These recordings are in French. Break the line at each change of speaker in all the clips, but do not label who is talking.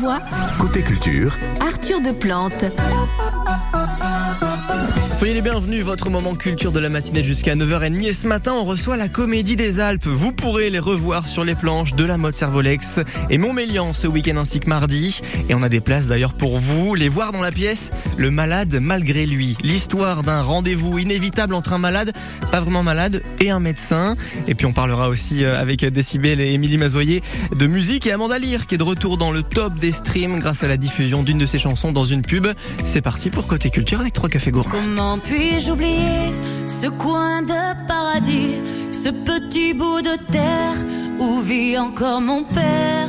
voix,
Côté culture,
Arthur de Plante.
Soyez les bienvenus, votre moment culture de la matinée jusqu'à 9h30. Et ce matin, on reçoit la Comédie des Alpes. Vous pourrez les revoir sur les planches de la mode Cervolex et Montmélian ce week-end ainsi que mardi. Et on a des places d'ailleurs pour vous. Les voir dans la pièce, Le Malade malgré lui. L'histoire d'un rendez-vous inévitable entre un malade, pas vraiment malade, et un médecin. Et puis on parlera aussi euh, avec Décibel et Émilie Mazoyer de musique et Amanda Lear qui est de retour dans le top des streams grâce à la diffusion d'une de ses chansons dans une pub. C'est parti pour Côté Culture avec trois cafés gourmands.
Comment puis-je oublier ce coin de paradis, ce petit bout de terre où vit encore mon père?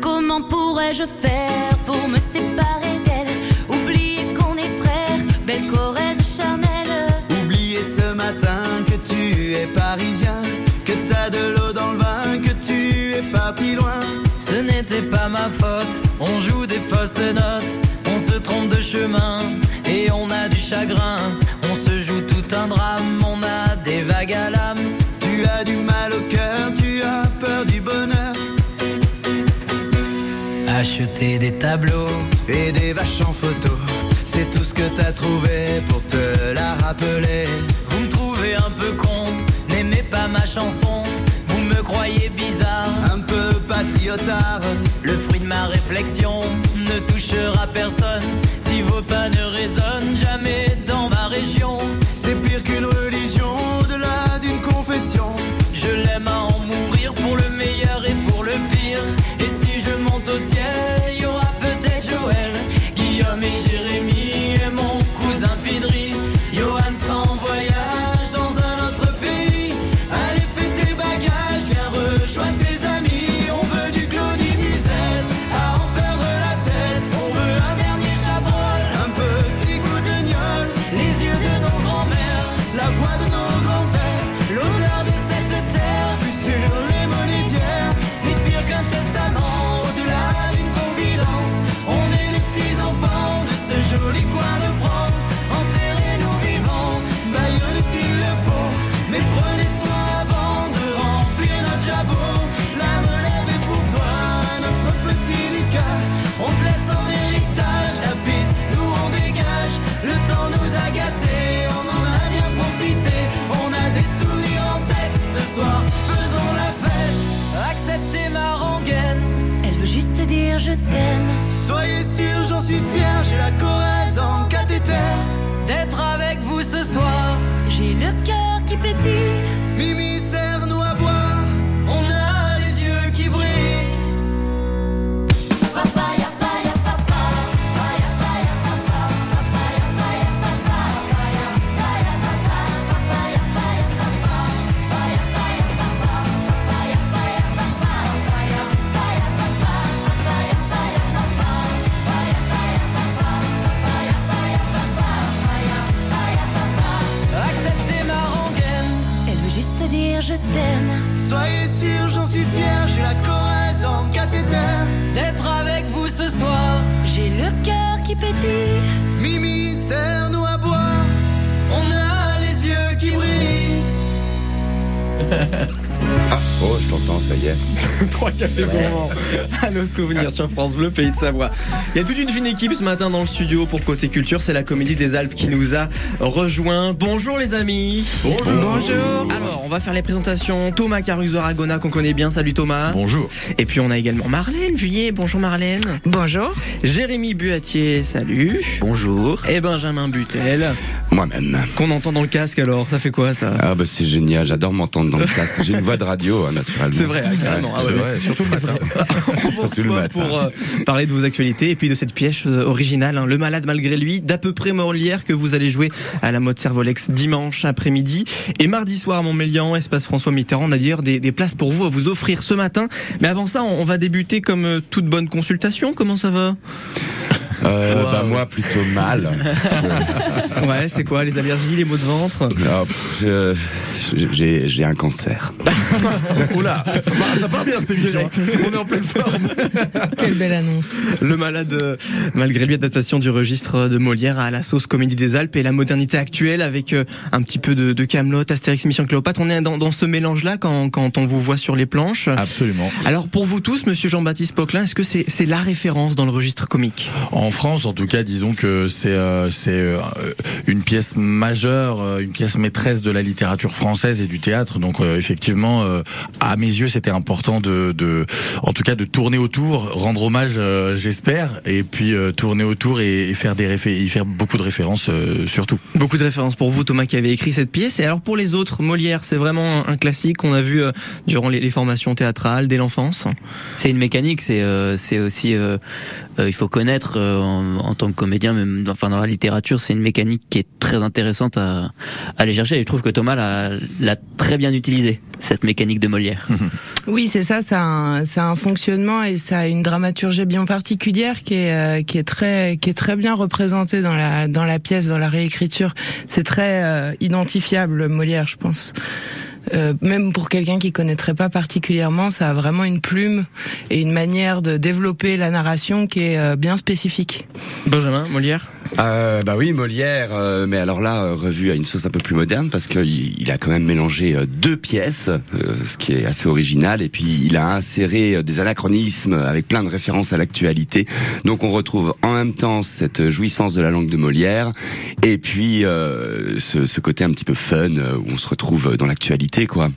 Comment pourrais-je faire pour me séparer d'elle? Oublier qu'on est frères, belle Corrèze charnelle.
Oublier ce matin que tu es parisien, que t'as de l'eau dans le vin, que tu es parti loin.
Ce n'était pas ma faute, on joue des fausses notes, on se trompe de chemin et on a du chagrin. On drame, a des vagues à l'âme.
Tu as du mal au cœur, tu as peur du bonheur
Acheter des tableaux,
et des vaches en photo. C'est tout ce que t'as trouvé pour te la rappeler.
vous me trouvez un peu con, n'aimez pas ma chanson, vous me croyez bizarre.
Un peu patriotard,
Le fruit de ma réflexion ne touchera personne si vos pas ne résonnent jamais dans ma région.
C'est pire qu'une religion,
dire je t'aime.
Soyez sûrs, j'en suis fier, j'ai la Corrèze en cathéter.
D'être avec vous ce soir.
J'ai le cœur qui pétille.
Cafés gourmands à nos souvenirs sur France Bleu, Pays de Savoie. Il y a toute une fine équipe ce matin dans le studio pour Côté Culture. C'est la Comédie des Alpes qui nous a rejoint. Bonjour les amis. Bonjour. Bonjour. Alors, on va faire les présentations. Thomas Caruso Aragona qu'on connaît bien. Salut Thomas.
Bonjour.
Et puis on a également Marlène Vuillet. Bonjour Marlène.
Bonjour.
Jérémy Buatier. Salut.
Bonjour.
Et Benjamin Butel.
Moi-même.
Qu'on entend dans le casque alors. Ça fait quoi ça?
Ah bah c'est génial, j'adore m'entendre dans le casque. J'ai une voix de radio, hein, naturellement.
C'est vrai, hein, carrément.
Ouais,
Ah ouais,
surtout le matin.
On vous
Surtout le matin.
pour euh, parler de vos actualités et puis de cette pièce euh, originale, hein, Le Malade malgré lui, d'à peu près Molière que vous allez jouer à la mode Cervolex dimanche après-midi et mardi soir à Montmélian, espace François Mitterrand. On a d'ailleurs des, des places pour vous à vous offrir ce matin. Mais avant ça, on, on va débuter comme euh, toute bonne consultation. Comment ça va?
Euh, bah moi plutôt mal.
Ouais, c'est quoi les allergies, les maux de ventre?
Ah, je, j'ai j'ai un cancer.
Oula, ça part, ça part bien cette émission. hein. On est en pleine forme.
Quelle belle annonce.
Le malade, euh, malgré lui, adaptation du registre de Molière à la sauce comédie des Alpes et la modernité actuelle avec euh, un petit peu de, Camelot, Astérix, Mission Cléopâtre. On est dans, dans ce mélange-là quand, quand on vous voit sur les planches.
Absolument.
Alors pour vous tous, Monsieur Jean-Baptiste Poquelin, est-ce que c'est c'est la référence dans le registre comique?
En France, en tout cas, disons que c'est euh, c'est euh, une pièce majeure, une pièce maîtresse de la littérature française et du théâtre. Donc euh, effectivement, euh, à mes yeux, c'était important de, de, en tout cas, de tourner autour, rendre hommage, euh, j'espère, et puis euh, tourner autour et, et faire des réfé- y faire beaucoup de références euh, surtout.
Beaucoup de références pour vous, Thomas, qui avez écrit cette pièce. Et alors pour les autres, Molière, c'est vraiment un classique qu'on a vu euh, durant les, les formations théâtrales dès l'enfance?
C'est une mécanique, c'est euh, c'est aussi il faut connaître en, en tant que comédien, même dans- enfin dans la littérature, c'est une mécanique qui est très intéressante à, à aller chercher. Et je trouve que Thomas l'a l'a très bien utilisé cette mécanique de Molière.
Oui, c'est ça, ça a, un, ça a un fonctionnement et ça a une dramaturgie bien particulière qui est, euh, qui est très, qui est très bien représentée dans la, dans la pièce, dans la réécriture. C'est très euh, identifiable, Molière, je pense. Euh, même pour quelqu'un qui connaîtrait pas particulièrement, ça a vraiment une plume et une manière de développer la narration qui est euh, bien spécifique.
Benjamin, Molière?
Euh, bah oui, Molière, euh, mais alors là, euh, revu à une sauce un peu plus moderne, parce qu'il il a quand même mélangé euh, deux pièces, ce qui est assez original, et puis il a inséré des anachronismes avec plein de références à l'actualité. Donc on retrouve en même temps cette jouissance de la langue de Molière, et puis ce, ce côté un petit peu fun, où on se retrouve dans l'actualité, quoi.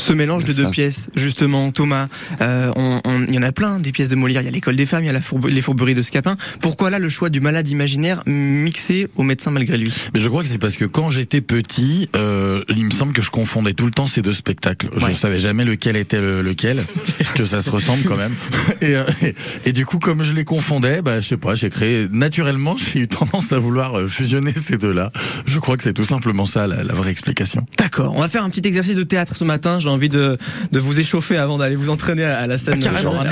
Ce mélange de deux
ça.
pièces, justement, Thomas, euh, on- on- il y en a plein des pièces de Molière. Il y a l'école des femmes, il y a la fourbe- les fourberies de Scapin. Pourquoi là le choix du malade imaginaire mixé au médecin malgré lui?
Mais je crois que c'est parce que quand j'étais petit, euh, il me semble que je confondais tout le temps ces deux spectacles. Je
Ouais.
ne savais jamais lequel était le- lequel, parce que ça se ressemble quand même. Et, euh, et, et du coup, comme je les confondais, bah, je sais pas, j'ai créé naturellement, j'ai eu tendance à vouloir euh, fusionner ces deux-là. Je crois que c'est tout simplement ça la, la vraie explication.
D'accord, on va faire un petit exercice de théâtre ce matin. J'ai envie de, de vous échauffer avant d'aller vous entraîner à, la scène.
Carrément,
Ah,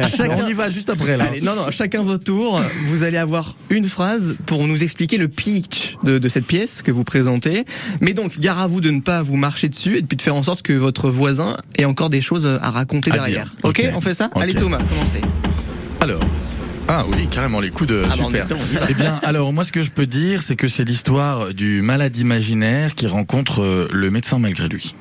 ah. Chacun-
On y va juste après là.
Allez, non, non, chacun votre tour. Vous allez avoir une phrase pour nous expliquer le pitch de, de cette pièce que vous présentez. Mais donc, gare à vous de ne pas vous marcher dessus et puis de faire en sorte que votre voisin ait encore des choses à raconter
À
derrière. Ok, on fait ça. Allez Thomas, commencez.
Alors. Ah oui, carrément les coups de
Ah
super. eh bien, alors moi ce que je peux dire, c'est que c'est l'histoire du malade imaginaire qui rencontre euh, le médecin malgré lui.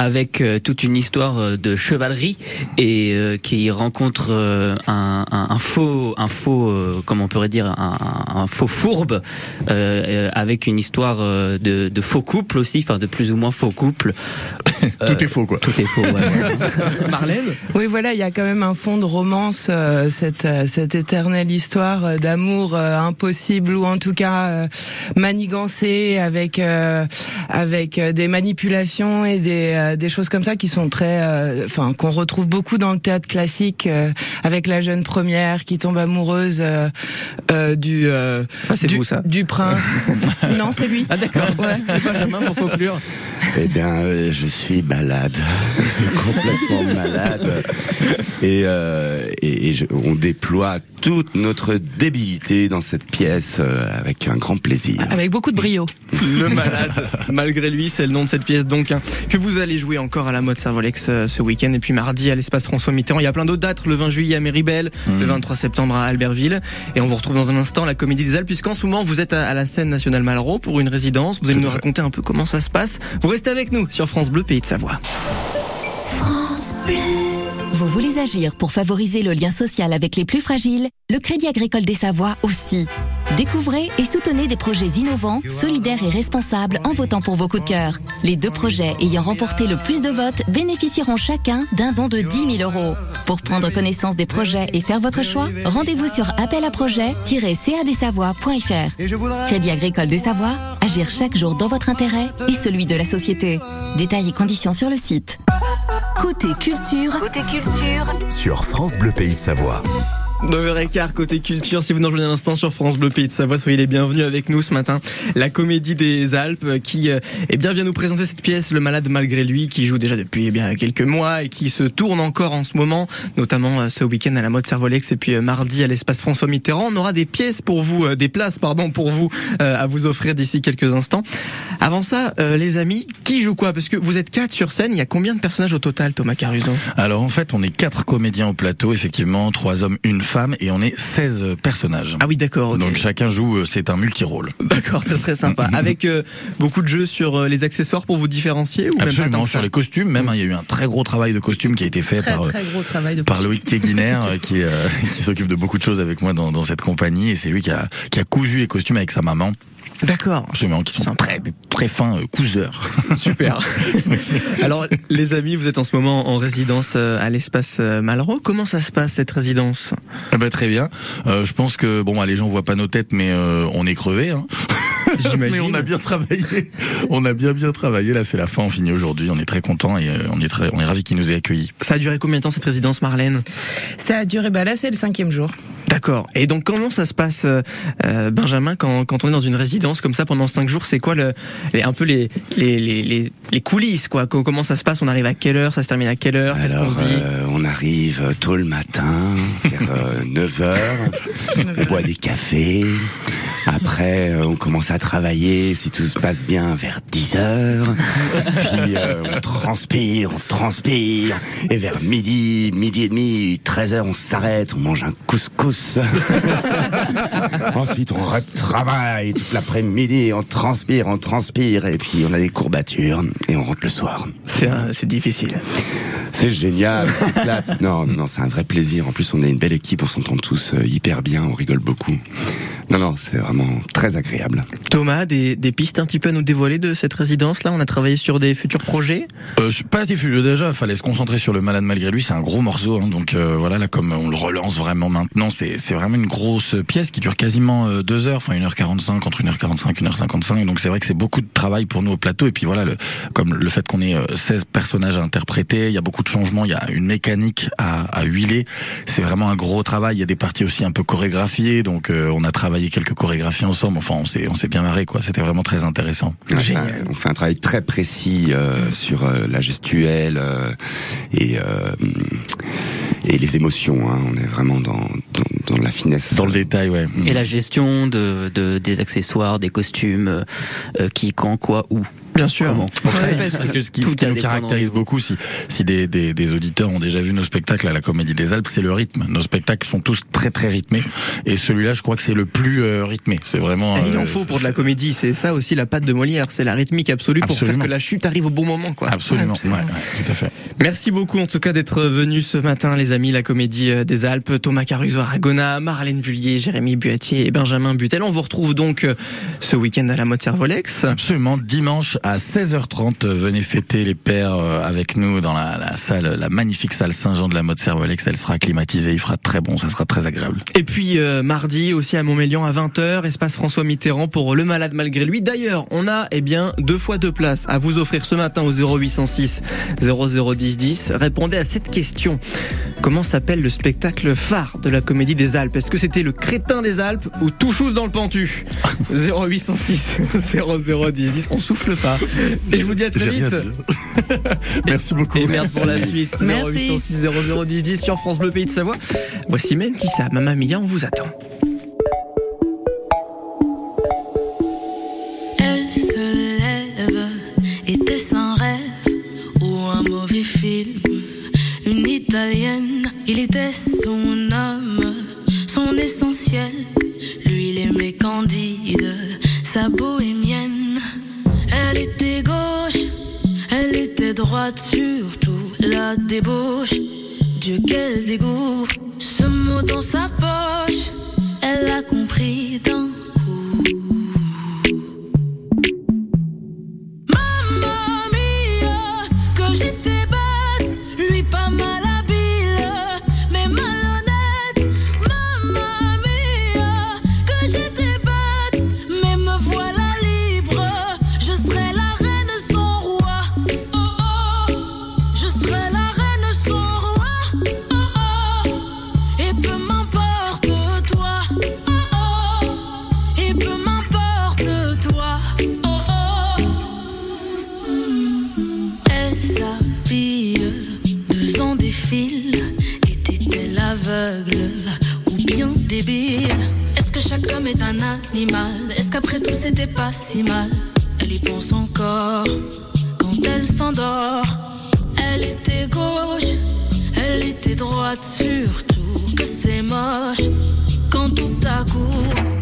Avec euh, toute une histoire euh, de chevalerie et euh, qui rencontre euh, un, un, un faux, un faux, euh, comment on pourrait dire, un, un- faux fourbe, euh, euh, avec une histoire euh, de, de faux couple aussi, enfin de plus ou moins faux couple. Euh,
Tout est faux quoi.
Tout est faux. ouais.
Marlène
Oui, voilà, il y a quand même un fond de romance, euh, cette, euh, cette éternelle histoire euh, d'amour euh, impossible ou en tout cas euh, manigancé avec euh, avec euh, des manipulations et des, euh, des choses comme ça qui sont très, euh, enfin qu'on retrouve beaucoup dans le théâtre classique euh, avec la jeune première qui tombe amoureuse euh, euh, du euh,
Ça, c'est
du,
vous, ça.
du prince. non, c'est lui.
Ah d'accord.
Ouais.
Benjamin pour conclure.
Eh bien, je suis malade, complètement malade, et, euh, et, et je- on déploie toute notre débilité dans cette pièce euh, avec un grand plaisir.
Avec beaucoup de brio.
Le malade, malgré lui, c'est le nom de cette pièce donc hein, que vous allez jouer encore à la mode Servolex euh, ce week-end et puis mardi à l'espace François Mitterrand. Il y a plein d'autres dates, le 20 juillet à Méribel, le 23 septembre à Albertville et on vous retrouve dans un instant à la Comédie des Alpes puisqu'en ce moment vous êtes à, la scène nationale Malraux pour une résidence. Vous allez nous raconter un peu comment ça se passe. Vous restez avec nous sur France Bleu Pays de Savoie.
Vous voulez agir pour favoriser le lien social avec les plus fragiles? Le Crédit Agricole des Savoies aussi. Découvrez et soutenez des projets innovants, solidaires et responsables en votant pour vos coups de cœur. Les deux projets ayant remporté le plus de votes bénéficieront chacun d'un don de 10 000 euros. Pour prendre connaissance des projets et faire votre choix, rendez-vous sur appelaprojet-cadessavoies.fr. Crédit Agricole des Savoies, agir chaque jour dans votre intérêt et celui de la société. Détails et conditions sur le site.
Côté culture,
Côté culture.
sur France Bleu Pays de Savoie.
9h15 côté culture, si vous nous rejoignez un instant sur France Bleu Pays de Savoie, soyez les bienvenus avec nous ce matin. La comédie des Alpes euh, qui euh, eh bien vient nous présenter cette pièce Le Malade malgré lui qui joue déjà depuis eh bien quelques mois et qui se tourne encore en ce moment, notamment euh, ce week-end à la mode Servolex et puis mardi à l'espace François Mitterrand. On aura des pièces pour vous, des places pardon pour vous à vous offrir d'ici quelques instants. Avant ça, les amis, qui joue quoi? Parce que vous êtes quatre sur scène, il y a combien de personnages au total Thomas Caruso?
Alors en fait, on est quatre comédiens au plateau, effectivement, trois hommes, une femme, et on est 16 personnages.
Ah oui d'accord.
Donc chacun joue, euh, c'est un multirôle.
D'accord, très très sympa. Avec euh, beaucoup de jeux sur euh, les accessoires pour vous différencier ou même pas tant
Absolument,
que
sur
ça
les costumes, même, hein, il y a eu un très gros travail de costume qui a été fait
Très
par,
très gros travail de
par Loïc Keguiner, qui, euh, qui s'occupe de beaucoup de choses avec moi dans, dans cette compagnie, et c'est lui qui a, qui a cousu les costumes avec sa maman,
D'accord.
absolument, qui sont très, très fins euh, couseurs.
Super. Alors, les amis, vous êtes en ce moment en résidence euh, à l'espace euh, Malraux. Comment ça se passe cette résidence?
Eh ben, très bien. Euh, je pense que bon, bah, les gens voient pas nos têtes, mais euh, on est crevés. Hein.
J'imagine.
mais on a bien travaillé. On a bien bien travaillé. Là, c'est la fin. On finit aujourd'hui. On est très content et euh, on est très, on est ravis qu'ils nous aient accueillis.
Ça a duré combien de temps cette résidence, Marlène?
Ça a duré, bah là c'est le cinquième jour.
D'accord. Et donc, comment ça se passe, euh, euh, Benjamin, quand, quand on est dans une résidence comme ça pendant cinq jours? C'est quoi le, les, un peu les, les, les, les, coulisses, quoi? Co- Comment ça se passe? On arrive à quelle heure? Ça se termine à quelle heure? Qu'est-ce qu'on se dit?
euh, on arrive tôt le matin, vers 9 heures. On boit des cafés. Après, euh, on commence à travailler, si tout se passe bien, vers 10 heures. Puis, euh, on transpire, on transpire. Et vers midi, midi et demi, 13 heures, on s'arrête, on mange un couscous. Ensuite, on retravaille toute l'après-midi, on transpire, on transpire. Et puis, on a des courbatures et on rentre le soir.
C'est c'est difficile.
C'est génial, s'éclate. Non, non, c'est un vrai plaisir. En plus, on est une belle équipe, on s'entend tous euh, hyper bien, on rigole beaucoup. Non, non, c'est vraiment très agréable.
Thomas, des, des pistes un petit peu à nous dévoiler de cette résidence-là? On a travaillé sur des futurs projets?
Euh, pas diffus déjà. Fallait se concentrer sur le malade malgré lui. C'est un gros morceau. hein. donc euh, voilà, là comme on le relance vraiment maintenant, c'est c'est vraiment une grosse pièce qui dure quasiment euh, deux heures, enfin 1h45 entre 1h45 1h55. Donc c'est vrai que c'est beaucoup de travail pour nous au plateau. Et puis voilà, le, comme le fait qu'on ait euh, 16 personnages à interpréter, il y a beaucoup de changements, il y a une mécanique à, à huiler. C'est vraiment un gros travail. Il y a des parties aussi un peu chorégraphiées. Donc euh, on a travaillé quelques chorégraphies ensemble. Enfin on s'est on s'est bien marré quoi. C'était vraiment très intéressant.
Génial.
on fait un travail très précis euh, sur euh, la gestuelle euh, et euh, et les émotions. Hein. On est vraiment dans, dans, dans la finesse.
Dans le détail, ouais.
Et la gestion de, de des accessoires, des costumes, euh, euh, qui, quand, quoi, où?
Bien sûr.
Comment
Ouais, parce
Parce que ce qui, ce qui nous caractérise beaucoup, si, si des, des, des auditeurs ont déjà vu nos spectacles à la Comédie des Alpes, c'est le rythme. Nos spectacles sont tous très très rythmés. Et celui-là, je crois que c'est le plus euh, rythmé. C'est vraiment.
Et il en
euh,
faut pour de la comédie, c'est ça aussi la patte de Molière, c'est la rythmique absolue pour
Absolument.
faire que la chute arrive au bon moment. Quoi.
Absolument.
Absolument.
Ouais, ouais, tout à fait.
Merci beaucoup en tout cas d'être venus ce matin les amis, la comédie euh, des Alpes, Thomas Caruso Aragona, Marlène Vullier, Jérémy Buatier et Benjamin Butel. On vous retrouve donc ce week-end à la mode Servolex.
Absolument. Dimanche à 16h30, euh, venez fêter les pères euh, avec nous dans la, la salle, la magnifique salle Saint-Jean de la mode Servolex. Elle sera climatisée, il fera très bon, ça sera très agréable.
Et puis euh, mardi aussi à Montmélian à 20h, espace François Mitterrand pour Le Malade malgré lui. D'ailleurs, on a eh bien deux fois deux places à vous offrir ce matin au 0806 0010 10. Répondez à cette question. Comment s'appelle le spectacle phare de la comédie des Alpes? Est-ce que c'était le crétin des Alpes ou Touchous dans le Pentu? 0806 0010 10. On souffle pas. Et je vous dis à très vite.
Merci beaucoup.
Et merde pour la suite.
Merci.
0806 0010 10 sur France Bleu Pays de Savoie. Voici même Tissa, Mamma Mia, on vous attend.
Elle se lève, était-ce un rêve ou un mauvais film Une italienne, il était son âme, son essentiel. Lui, il aimait Candide, sa bohémienne. Surtout la débauche. Dieu, quel dégoût, ce mot dans sa poche, elle a compris aveugle ou bien débile Est-ce que chaque homme est un animal? Est-ce qu'après tout c'était pas si mal? Elle y pense encore quand elle s'endort. Elle était gauche, elle était droite, surtout que c'est moche quand tout à coup.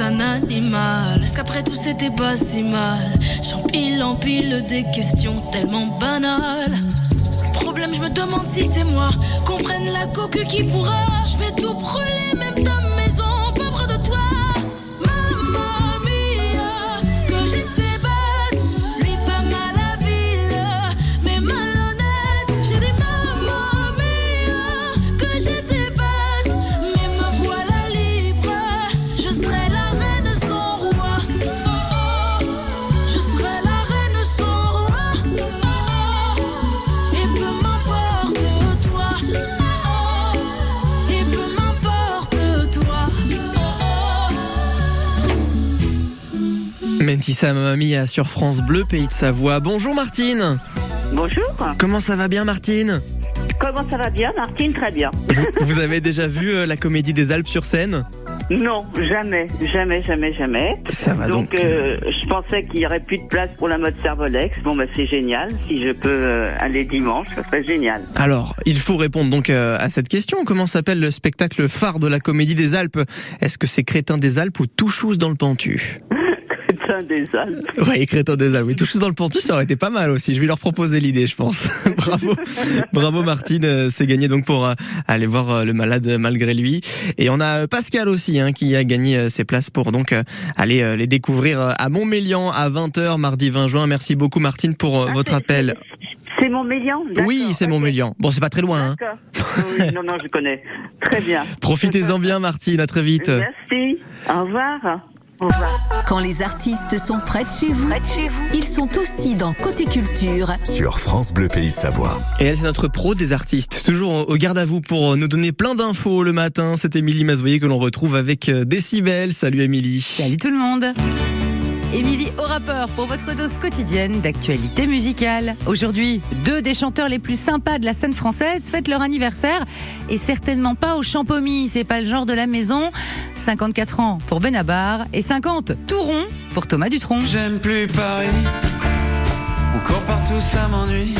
Un animal Est-ce qu'après tout c'était pas si mal? J'empile, empile des questions tellement banales. Problème, je me demande si c'est moi. Qu'on prenne la coque qui pourra. Je vais tout
Mentissa Mamma Mia sur France Bleu, Pays de Savoie. Bonjour Martine.
Bonjour.
Comment ça va bien Martine?
Comment ça va bien, Martine? Très bien.
Vous avez déjà vu euh, la comédie des Alpes sur scène?
Non, jamais, jamais, jamais, jamais.
Ça va donc.
euh, je pensais qu'il y aurait plus de place pour la mode Servolex. Bon, bah, c'est génial. Si je peux euh, aller dimanche, ça serait génial.
Alors, il faut répondre donc euh, à cette question. Comment s'appelle le spectacle phare de la comédie des Alpes? Est-ce que c'est Crétin des Alpes ou Touchous dans le Pentu?
Putain des Alpes.
Oui, Crétin des Alpes. Oui, Touchous dans le Pentu, ça aurait été pas mal aussi. Je vais leur proposer l'idée, je pense. Bravo, bravo Martine. Euh, C'est gagné donc pour euh, aller voir euh, le malade malgré lui. Et on a Pascal aussi hein, qui a gagné ses places pour donc aller les découvrir à Montmélian à 20h mardi 20 juin. Merci beaucoup Martine pour euh, votre appel.
C'est Montmélian
Oui, c'est Montmélian. Bon, c'est pas très loin. Hein.
Oui, non, non, je connais. Très bien.
Profitez-en bien Martine, à très vite.
Merci. Au revoir.
Quand les artistes sont près de chez vous, ils sont aussi dans Côté Culture.
Sur France Bleu Pays de Savoie.
Et elle, c'est notre pro des artistes. Toujours au garde à vous pour nous donner plein d'infos le matin. C'est Émilie Mazoyer que l'on retrouve avec euh, Décibel. Salut Émilie.
Salut tout le monde Émilie au rapport pour votre dose quotidienne d'actualité musicale. Aujourd'hui, deux des chanteurs les plus sympas de la scène française fêtent leur anniversaire et certainement pas au Champomy, c'est pas le genre de la maison. 54 ans pour Benabar et 50 tout rond pour Thomas Dutronc.
J'aime plus Paris. Encore partout ça m'ennuie.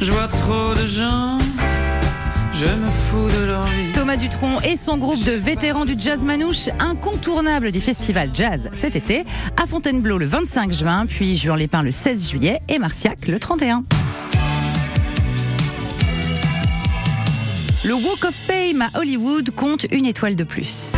Je vois trop de gens. Je me fous de leur vie.
Thomas Dutronc et son groupe de vétérans du jazz manouche, incontournable du festival jazz cet été, à Fontainebleau le 25 juin, puis Juan-les-Pins le 16 juillet et Marciac le 31. Le Walk of Fame à Hollywood compte une étoile de plus.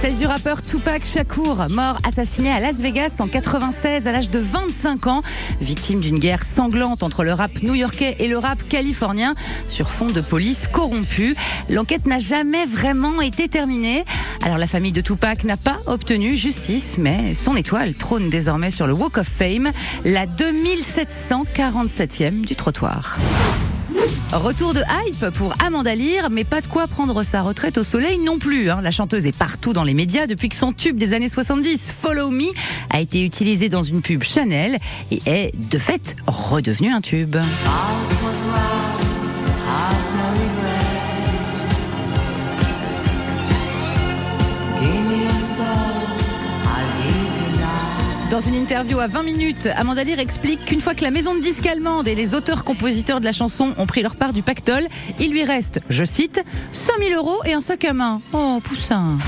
Celle du rappeur Tupac Shakur, mort assassiné à Las Vegas en 96 à l'âge de 25 ans, victime d'une guerre sanglante entre le rap new-yorkais et le rap californien sur fond de police corrompue. L'enquête n'a jamais vraiment été terminée. Alors la famille de Tupac n'a pas obtenu justice, mais son étoile trône désormais sur le Walk of Fame, la 2747e du trottoir. Retour de hype pour Amanda Lear, mais pas de quoi prendre sa retraite au soleil non plus. hein. La chanteuse est partout dans les médias depuis que son tube des années 70, Follow Me, a été utilisé dans une pub Chanel et est de fait redevenu un tube. Dans une interview à 20 minutes, Amanda Lear explique qu'une fois que la maison de disques allemande et les auteurs-compositeurs de la chanson ont pris leur part du pactole, il lui reste, je cite, 100 000 euros et un sac à main. Oh, poussin.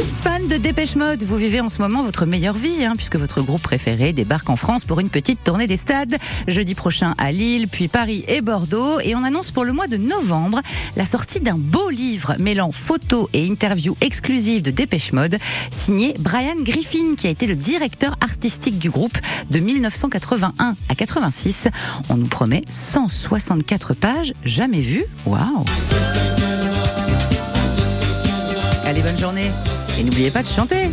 Fan de Dépêche Mode, vous vivez en ce moment votre meilleure vie, hein, puisque votre groupe préféré débarque en France pour une petite tournée des stades. Jeudi prochain à Lille, puis Paris et Bordeaux. Et on annonce pour le mois de novembre la sortie d'un beau livre mêlant photos et interviews exclusives de Dépêche Mode, signé Brian Griffin, qui a été le directeur artistique du groupe de 1981 à 86. On nous promet 164 pages, jamais vues. Waouh Allez, bonne journée. Et n'oubliez pas de chanter.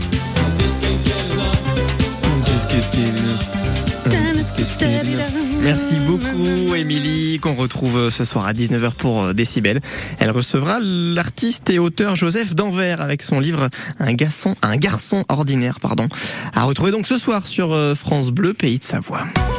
Merci beaucoup, Émilie, qu'on retrouve ce soir à 19h pour euh, Décibel. Elle recevra l'artiste et auteur Joseph Danvers avec son livre Un garçon, un garçon ordinaire, pardon. À retrouver donc ce soir sur euh, France Bleu, pays de Savoie.